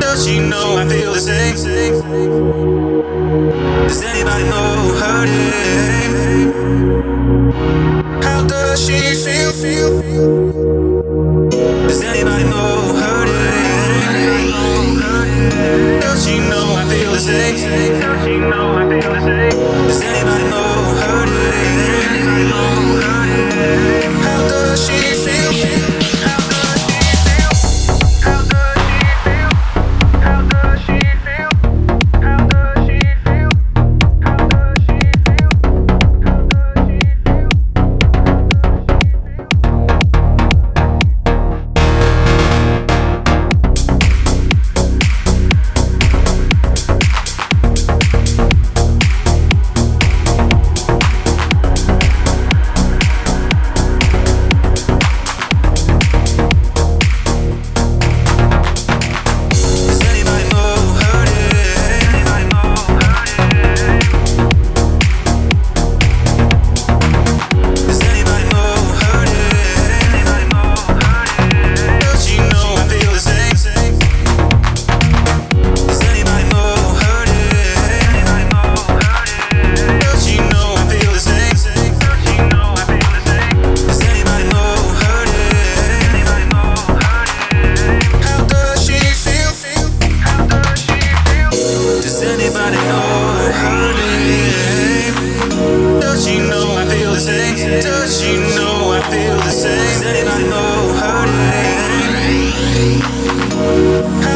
Does she know I feel the same? Does anybody know her name? How does she feel? Feel? Does anybody know her name? Does she know I feel the same? the same. Does she know I feel the same? And I know her name.